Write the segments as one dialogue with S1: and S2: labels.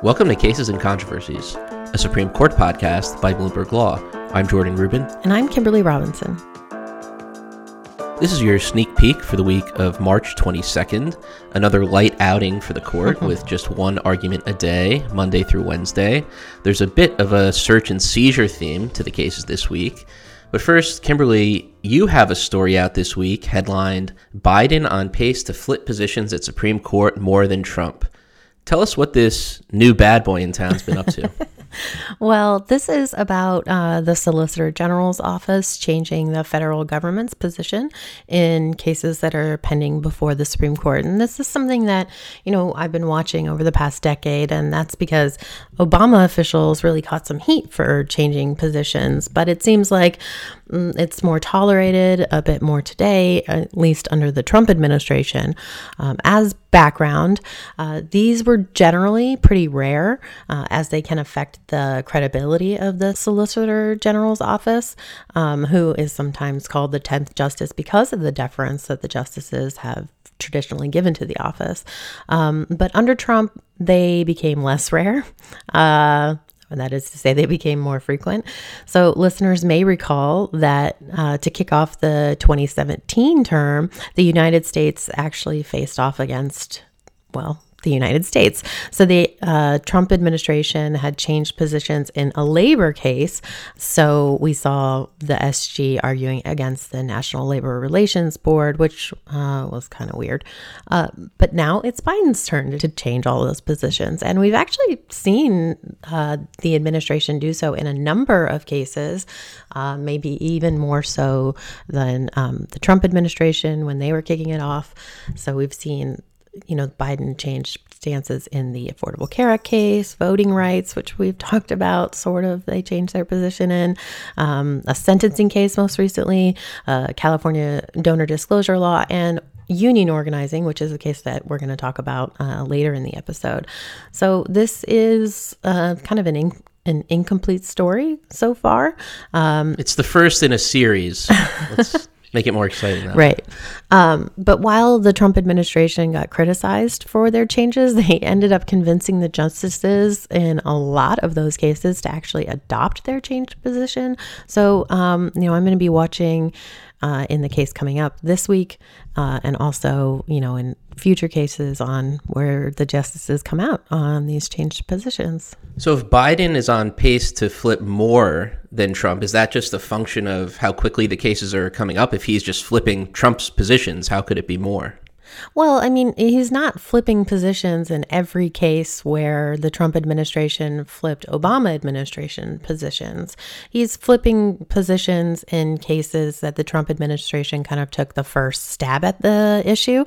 S1: Welcome to Cases and Controversies, a Supreme Court podcast by Bloomberg Law. I'm Jordan Rubin.
S2: And I'm Kimberly Robinson.
S1: This is your sneak peek for the week of March 22nd, another light outing for the court with just one argument a day, Monday through Wednesday. There's a bit of a search and seizure theme to the cases this week. But first, Kimberly, you have a story out this week headlined Biden on pace to flip positions at Supreme Court more than Trump. Tell us what this new bad boy in town's been up to.
S2: well, this is about uh, the Solicitor General's office changing the federal government's position in cases that are pending before the Supreme Court. And this is something that, you know, I've been watching over the past decade, and that's because Obama officials really caught some heat for changing positions. But it seems like mm, it's more tolerated a bit more today, at least under the Trump administration. Um, as background, uh, these were generally pretty rare uh, as they can affect the credibility of the Solicitor General's office, um, who is sometimes called the 10th Justice because of the deference that the justices have traditionally given to the office. Um, but under Trump, they became less rare. Uh, and that is to say, they became more frequent. So, listeners may recall that uh, to kick off the 2017 term, the United States actually faced off against, well, the United States. So the uh, Trump administration had changed positions in a labor case. So we saw the SG arguing against the National Labor Relations Board, which uh, was kind of weird. Uh, but now it's Biden's turn to change all those positions. And we've actually seen uh, the administration do so in a number of cases, uh, maybe even more so than um, the Trump administration when they were kicking it off. So we've seen you know, Biden changed stances in the Affordable Care Act case, voting rights, which we've talked about, sort of, they changed their position in, um, a sentencing case most recently, uh, California donor disclosure law, and union organizing, which is a case that we're going to talk about uh, later in the episode. So this is uh, kind of an in- an incomplete story so far.
S1: Um, it's the first in a series. Let's make it more exciting.
S2: Right. Um, but while the Trump administration got criticized for their changes, they ended up convincing the justices in a lot of those cases to actually adopt their changed position. So, um, you know, I'm going to be watching uh, in the case coming up this week, uh, and also, you know, in future cases on where the justices come out on these changed positions.
S1: So, if Biden is on pace to flip more than Trump, is that just a function of how quickly the cases are coming up? If he's just flipping Trump's positions, how could it be more?
S2: Well, I mean, he's not flipping positions in every case where the Trump administration flipped Obama administration positions. He's flipping positions in cases that the Trump administration kind of took the first stab at the issue.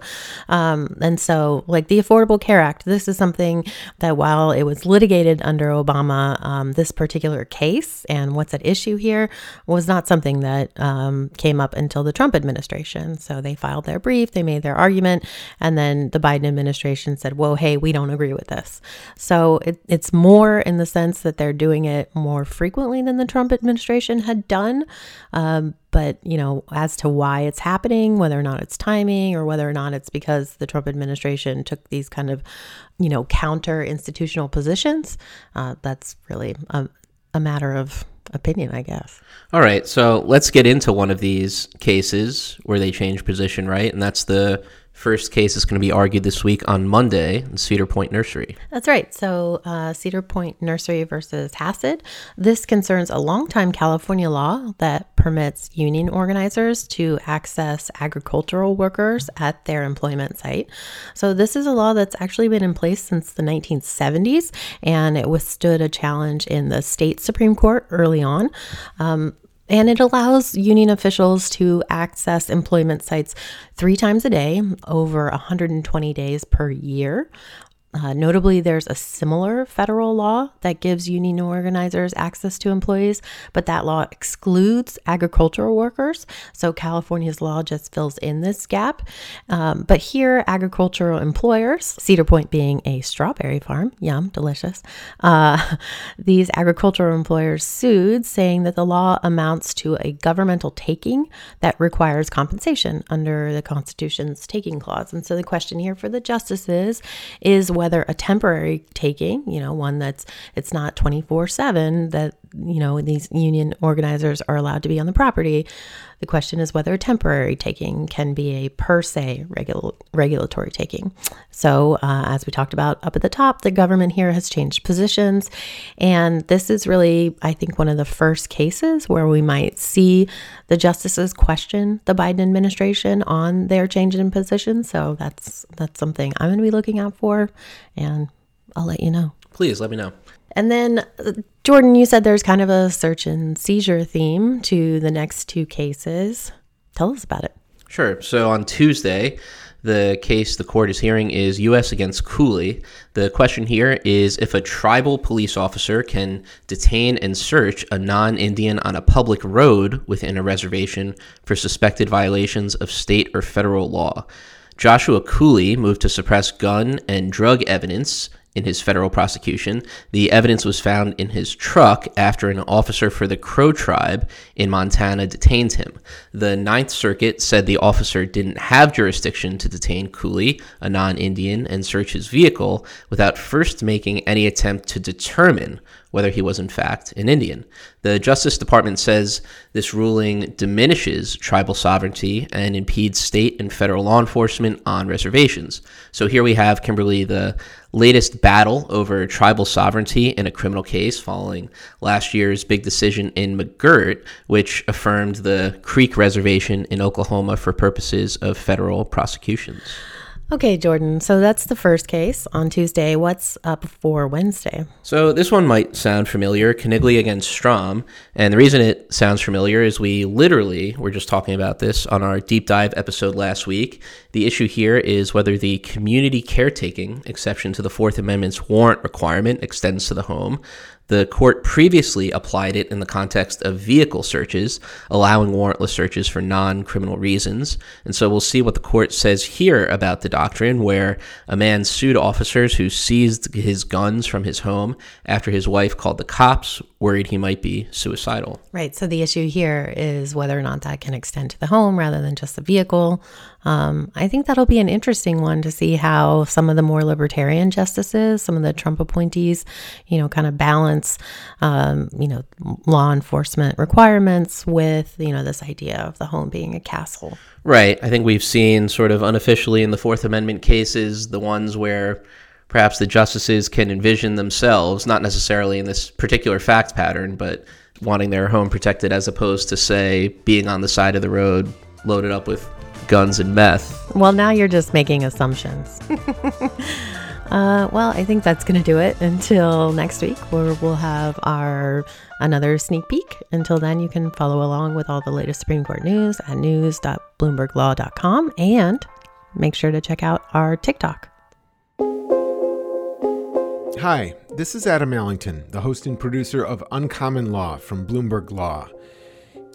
S2: Um, and so, like the Affordable Care Act, this is something that while it was litigated under Obama, um, this particular case and what's at issue here was not something that um, came up until the Trump administration. So they filed their brief, they made their argument and then the Biden administration said, whoa, hey, we don't agree with this. So it, it's more in the sense that they're doing it more frequently than the Trump administration had done. Um, but, you know, as to why it's happening, whether or not it's timing or whether or not it's because the Trump administration took these kind of, you know, counter institutional positions, uh, that's really a, a matter of opinion, I guess.
S1: All right, so let's get into one of these cases where they change position, right? And that's the First case is going to be argued this week on Monday in Cedar Point Nursery.
S2: That's right. So, uh, Cedar Point Nursery versus Hassid. This concerns a longtime California law that permits union organizers to access agricultural workers at their employment site. So, this is a law that's actually been in place since the 1970s, and it withstood a challenge in the state Supreme Court early on. Um, and it allows union officials to access employment sites three times a day over 120 days per year uh, notably, there's a similar federal law that gives union organizers access to employees, but that law excludes agricultural workers. So California's law just fills in this gap. Um, but here, agricultural employers, Cedar Point being a strawberry farm, yum, delicious, uh, these agricultural employers sued, saying that the law amounts to a governmental taking that requires compensation under the Constitution's taking clause. And so the question here for the justices is whether a temporary taking, you know, one that's it's not 24/7 that you know these union organizers are allowed to be on the property. The question is whether a temporary taking can be a per se regul- regulatory taking. So, uh, as we talked about up at the top, the government here has changed positions. And this is really, I think, one of the first cases where we might see the justices question the Biden administration on their change in position. So, that's, that's something I'm going to be looking out for. And I'll let you know.
S1: Please let me know.
S2: And then, uh, Jordan, you said there's kind of a search and seizure theme to the next two cases. Tell us about it.
S1: Sure. So on Tuesday, the case the court is hearing is U.S. against Cooley. The question here is if a tribal police officer can detain and search a non Indian on a public road within a reservation for suspected violations of state or federal law. Joshua Cooley moved to suppress gun and drug evidence in his federal prosecution. The evidence was found in his truck after an officer for the Crow tribe in Montana detained him. The Ninth Circuit said the officer didn't have jurisdiction to detain Cooley, a non Indian, and search his vehicle without first making any attempt to determine whether he was in fact an Indian. The Justice Department says this ruling diminishes tribal sovereignty and impedes state and federal law enforcement on reservations. So here we have, Kimberly, the latest battle over tribal sovereignty in a criminal case following last year's big decision in McGirt, which affirmed the Creek Reservation in Oklahoma for purposes of federal prosecutions.
S2: Okay, Jordan. So that's the first case on Tuesday. What's up for Wednesday?
S1: So this one might sound familiar Caniglia against Strom. And the reason it sounds familiar is we literally were just talking about this on our deep dive episode last week. The issue here is whether the community caretaking exception to the Fourth Amendment's warrant requirement extends to the home. The court previously applied it in the context of vehicle searches, allowing warrantless searches for non criminal reasons. And so we'll see what the court says here about the doctrine, where a man sued officers who seized his guns from his home after his wife called the cops, worried he might be suicidal.
S2: Right. So the issue here is whether or not that can extend to the home rather than just the vehicle. Um, I think that'll be an interesting one to see how some of the more libertarian justices, some of the Trump appointees, you know, kind of balance, um, you know, law enforcement requirements with, you know, this idea of the home being a castle.
S1: Right. I think we've seen sort of unofficially in the Fourth Amendment cases the ones where perhaps the justices can envision themselves, not necessarily in this particular fact pattern, but wanting their home protected as opposed to, say, being on the side of the road loaded up with guns and meth.
S2: Well, now you're just making assumptions. uh, well, I think that's going to do it until next week, where we'll have our another sneak peek. Until then, you can follow along with all the latest Supreme Court news at news.bloomberglaw.com and make sure to check out our TikTok.
S3: Hi, this is Adam Allington, the host and producer of Uncommon Law from Bloomberg Law.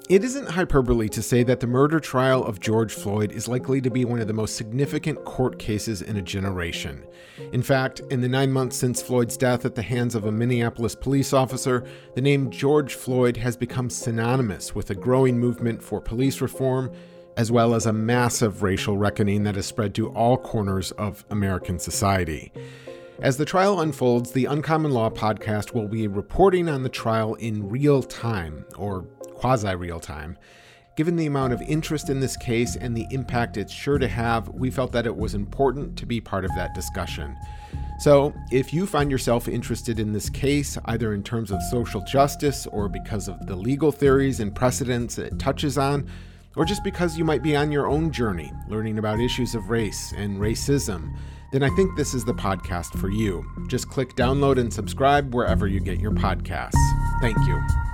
S3: It isn't hyperbole to say that the murder trial of George Floyd is likely to be one of the most significant court cases in a generation. In fact, in the nine months since Floyd's death at the hands of a Minneapolis police officer, the name George Floyd has become synonymous with a growing movement for police reform, as well as a massive racial reckoning that has spread to all corners of American society. As the trial unfolds, the Uncommon Law podcast will be reporting on the trial in real time, or quasi real time. Given the amount of interest in this case and the impact it's sure to have, we felt that it was important to be part of that discussion. So, if you find yourself interested in this case, either in terms of social justice or because of the legal theories and precedents it touches on, or just because you might be on your own journey learning about issues of race and racism, then I think this is the podcast for you. Just click download and subscribe wherever you get your podcasts. Thank you.